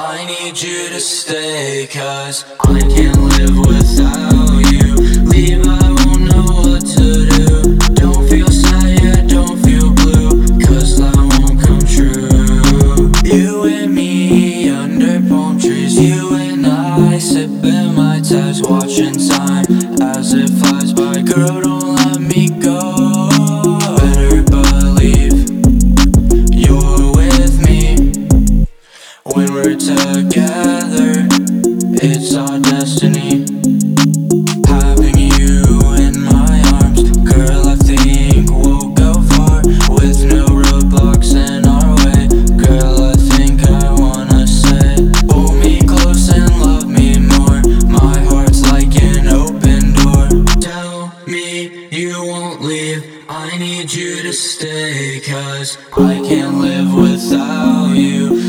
I need you to stay, cause I can't live without you. Leave, I won't know what to do. Don't feel sad, yeah, don't feel blue, cause that won't come true. You and me under palm trees, you and I sipping mai tais, watching time as it flies by. Girl, together, it's our destiny. Having you in my arms, girl, I think we'll go far with no roadblocks in our way. Girl, I think I wanna say, hold me close and love me more. My heart's like an open door. Tell me you won't leave. I need you to stay, cause I can't live without you.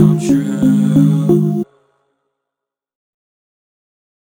don't you